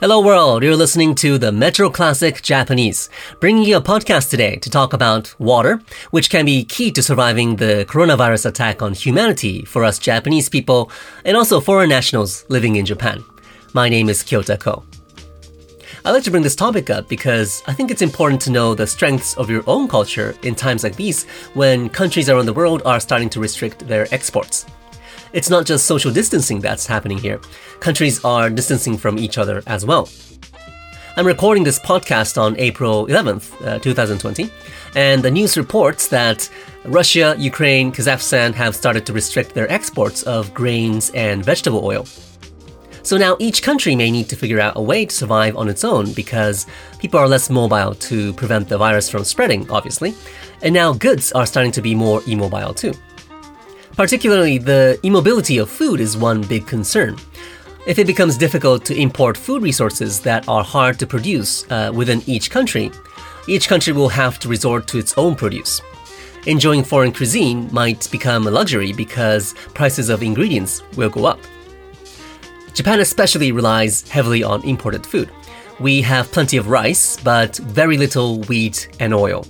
Hello world, you're listening to the Metro Classic Japanese, bringing you a podcast today to talk about water, which can be key to surviving the coronavirus attack on humanity for us Japanese people and also foreign nationals living in Japan. My name is Kyota Ko. I like to bring this topic up because I think it's important to know the strengths of your own culture in times like these when countries around the world are starting to restrict their exports. It's not just social distancing that's happening here. Countries are distancing from each other as well. I'm recording this podcast on April 11th, uh, 2020, and the news reports that Russia, Ukraine, Kazakhstan have started to restrict their exports of grains and vegetable oil. So now each country may need to figure out a way to survive on its own because people are less mobile to prevent the virus from spreading, obviously, and now goods are starting to be more immobile too. Particularly, the immobility of food is one big concern. If it becomes difficult to import food resources that are hard to produce uh, within each country, each country will have to resort to its own produce. Enjoying foreign cuisine might become a luxury because prices of ingredients will go up. Japan especially relies heavily on imported food. We have plenty of rice, but very little wheat and oil.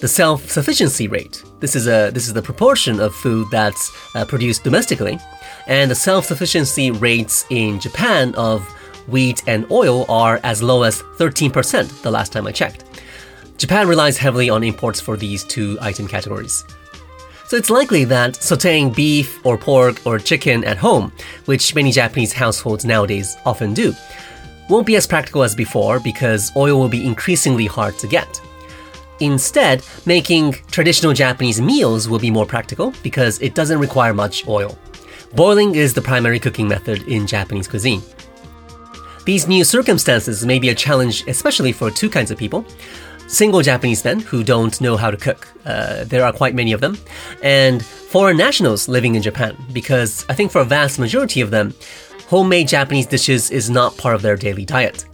The self-sufficiency rate, this is, a, this is the proportion of food that's uh, produced domestically, and the self-sufficiency rates in Japan of wheat and oil are as low as 13% the last time I checked. Japan relies heavily on imports for these two item categories. So it's likely that sauteing beef or pork or chicken at home, which many Japanese households nowadays often do, won't be as practical as before because oil will be increasingly hard to get. Instead, making traditional Japanese meals will be more practical because it doesn't require much oil. Boiling is the primary cooking method in Japanese cuisine. These new circumstances may be a challenge, especially for two kinds of people single Japanese men who don't know how to cook. Uh, there are quite many of them. And foreign nationals living in Japan, because I think for a vast majority of them, homemade Japanese dishes is not part of their daily diet.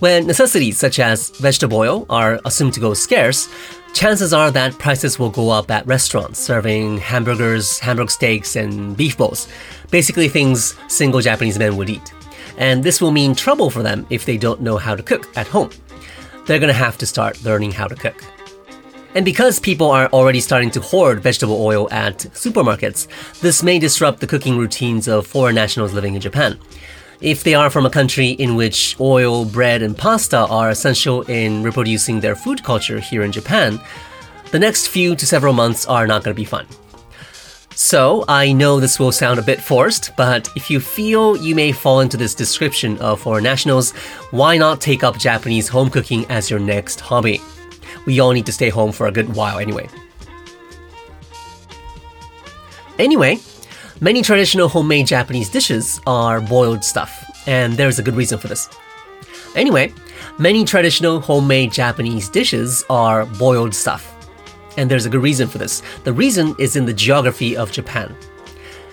When necessities such as vegetable oil are assumed to go scarce, chances are that prices will go up at restaurants serving hamburgers, hamburg steaks, and beef bowls. Basically, things single Japanese men would eat. And this will mean trouble for them if they don't know how to cook at home they're gonna have to start learning how to cook. And because people are already starting to hoard vegetable oil at supermarkets, this may disrupt the cooking routines of foreign nationals living in Japan. If they are from a country in which oil, bread, and pasta are essential in reproducing their food culture here in Japan, the next few to several months are not going to be fun. So, I know this will sound a bit forced, but if you feel you may fall into this description of foreign nationals, why not take up Japanese home cooking as your next hobby? We all need to stay home for a good while anyway. Anyway, many traditional homemade Japanese dishes are boiled stuff, and there's a good reason for this. Anyway, many traditional homemade Japanese dishes are boiled stuff and there's a good reason for this. The reason is in the geography of Japan.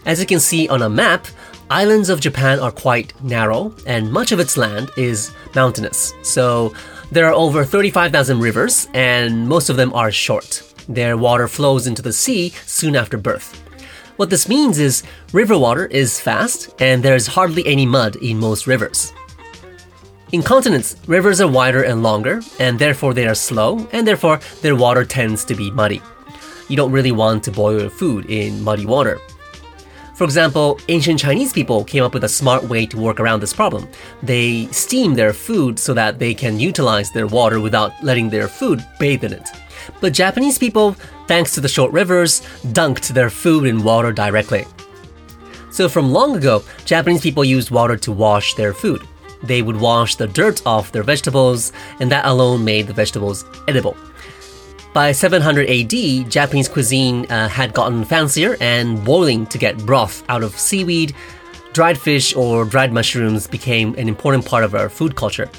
As you can see on a map, islands of Japan are quite narrow, and much of its land is mountainous. So there are over 35,000 rivers, and most of them are short. Their water flows into the sea soon after birth. What this means is river water is fast, and there's hardly any mud in most rivers. In continents, rivers are wider and longer, and therefore they are slow, and therefore their water tends to be muddy. You don't really want to boil your food in muddy water. For example, ancient Chinese people came up with a smart way to work around this problem. They steam their food so that they can utilize their water without letting their food bathe in it. But Japanese people, thanks to the short rivers, dunked their food in water directly. So from long ago, Japanese people used water to wash their food they would wash the dirt off their vegetables, and that alone made the vegetables edible. By 700 AD, Japanese cuisine uh, had gotten fancier, and boiling to get broth out of seaweed, dried fish, or dried mushrooms became an important part of our food culture.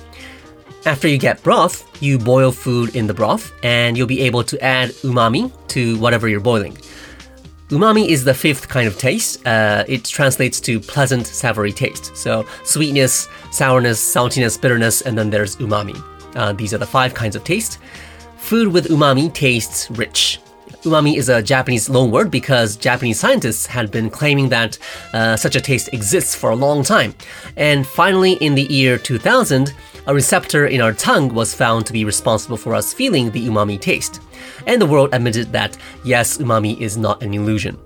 After you get broth, you boil food in the broth, and you'll be able to add umami to whatever you're boiling. Umami is the fifth kind of taste. Uh, it translates to pleasant, savory taste. So sweetness, sourness, saltiness, bitterness, and then there's umami. Uh, these are the five kinds of taste. Food with umami tastes rich. Umami is a Japanese loanword because Japanese scientists had been claiming that uh, such a taste exists for a long time. And finally, in the year 2000, a receptor in our tongue was found to be responsible for us feeling the umami taste. And the world admitted that, yes, umami is not an illusion.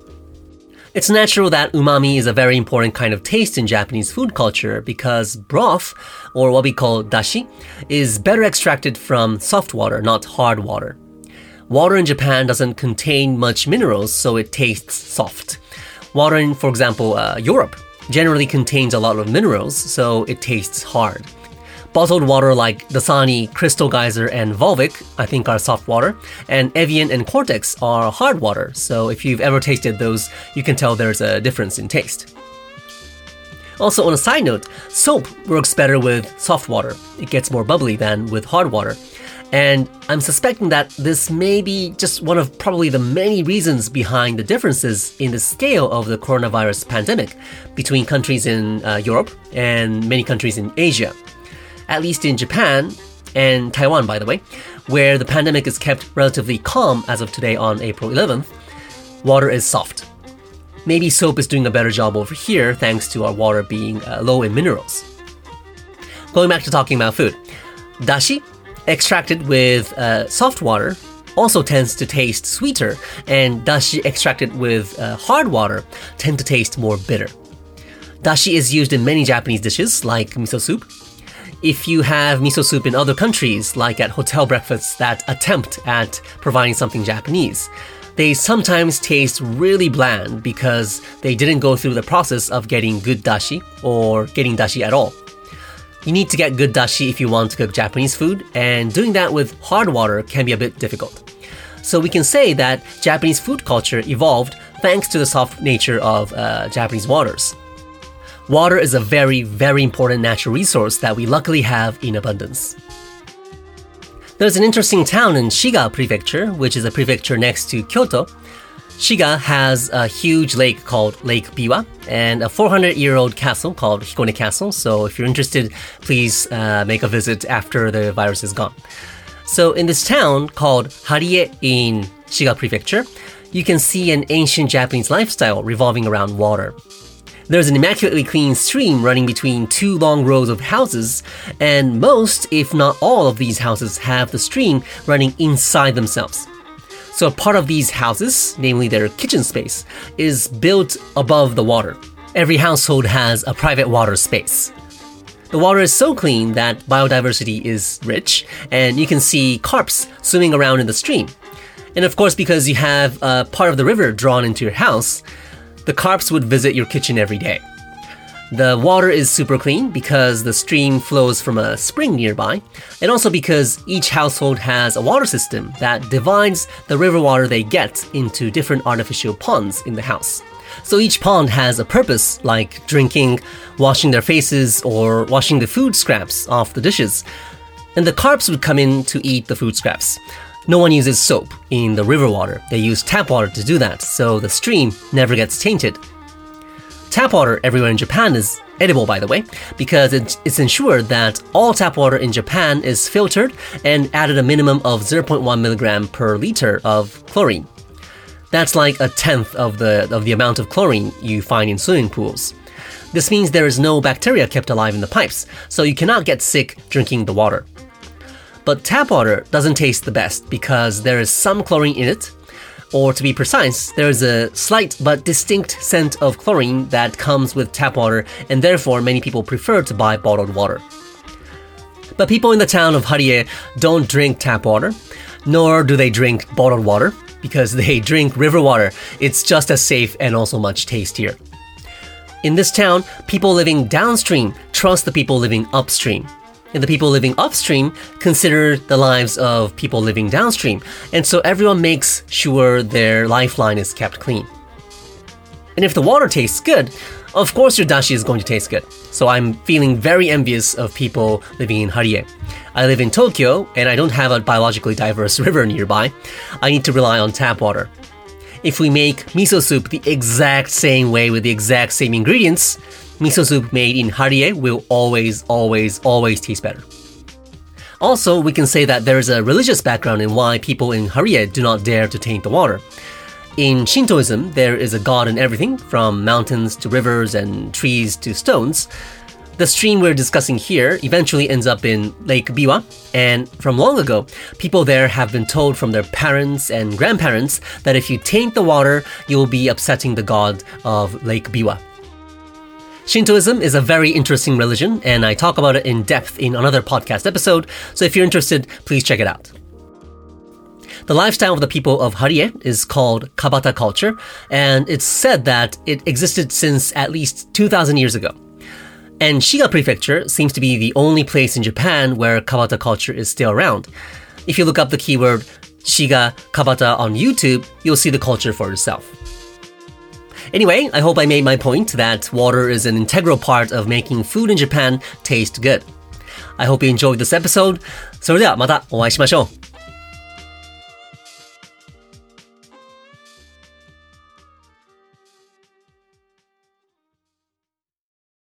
It's natural that umami is a very important kind of taste in Japanese food culture because broth, or what we call dashi, is better extracted from soft water, not hard water. Water in Japan doesn't contain much minerals, so it tastes soft. Water in, for example, uh, Europe generally contains a lot of minerals, so it tastes hard. Bottled water like Dasani, Crystal Geyser, and Volvic, I think, are soft water, and Evian and Contrex are hard water. So if you've ever tasted those, you can tell there's a difference in taste. Also, on a side note, soap works better with soft water. It gets more bubbly than with hard water. And I'm suspecting that this may be just one of probably the many reasons behind the differences in the scale of the coronavirus pandemic between countries in uh, Europe and many countries in Asia at least in Japan and Taiwan, by the way, where the pandemic is kept relatively calm as of today on April 11th, water is soft. Maybe soap is doing a better job over here thanks to our water being uh, low in minerals. Going back to talking about food, dashi, extracted with uh, soft water, also tends to taste sweeter, and dashi extracted with uh, hard water tend to taste more bitter. Dashi is used in many Japanese dishes like miso soup, if you have miso soup in other countries, like at hotel breakfasts that attempt at providing something Japanese, they sometimes taste really bland because they didn't go through the process of getting good dashi or getting dashi at all. You need to get good dashi if you want to cook Japanese food, and doing that with hard water can be a bit difficult. So we can say that Japanese food culture evolved thanks to the soft nature of uh, Japanese waters. Water is a very, very important natural resource that we luckily have in abundance. There's an interesting town in Shiga Prefecture, which is a prefecture next to Kyoto. Shiga has a huge lake called Lake Biwa and a 400 year old castle called Hikone Castle. So, if you're interested, please uh, make a visit after the virus is gone. So, in this town called Harie in Shiga Prefecture, you can see an ancient Japanese lifestyle revolving around water. There's an immaculately clean stream running between two long rows of houses, and most, if not all, of these houses have the stream running inside themselves. So, a part of these houses, namely their kitchen space, is built above the water. Every household has a private water space. The water is so clean that biodiversity is rich, and you can see carps swimming around in the stream. And of course, because you have a part of the river drawn into your house, the carps would visit your kitchen every day. The water is super clean because the stream flows from a spring nearby, and also because each household has a water system that divides the river water they get into different artificial ponds in the house. So each pond has a purpose, like drinking, washing their faces, or washing the food scraps off the dishes. And the carps would come in to eat the food scraps. No one uses soap in the river water. They use tap water to do that, so the stream never gets tainted. Tap water everywhere in Japan is edible, by the way, because it's ensured that all tap water in Japan is filtered and added a minimum of 0.1 milligram per liter of chlorine. That's like a tenth of the, of the amount of chlorine you find in swimming pools. This means there is no bacteria kept alive in the pipes, so you cannot get sick drinking the water. But tap water doesn't taste the best because there is some chlorine in it. Or to be precise, there is a slight but distinct scent of chlorine that comes with tap water, and therefore many people prefer to buy bottled water. But people in the town of Harie don't drink tap water, nor do they drink bottled water, because they drink river water. It's just as safe and also much tastier. In this town, people living downstream trust the people living upstream the people living upstream consider the lives of people living downstream. And so everyone makes sure their lifeline is kept clean. And if the water tastes good, of course your dashi is going to taste good. So I'm feeling very envious of people living in Harie. I live in Tokyo and I don't have a biologically diverse river nearby. I need to rely on tap water. If we make miso soup the exact same way with the exact same ingredients, miso soup made in Harie will always, always, always taste better. Also, we can say that there is a religious background in why people in Harie do not dare to taint the water. In Shintoism, there is a god in everything, from mountains to rivers and trees to stones. The stream we're discussing here eventually ends up in Lake Biwa, and from long ago, people there have been told from their parents and grandparents that if you taint the water, you'll be upsetting the god of Lake Biwa. Shintoism is a very interesting religion, and I talk about it in depth in another podcast episode, so if you're interested, please check it out. The lifestyle of the people of Harie is called Kabata culture, and it's said that it existed since at least 2,000 years ago. And Shiga Prefecture seems to be the only place in Japan where Kabata culture is still around. If you look up the keyword Shiga Kabata on YouTube, you'll see the culture for yourself. Anyway, I hope I made my point that water is an integral part of making food in Japan taste good. I hope you enjoyed this episode. それではまたお会いしましょう。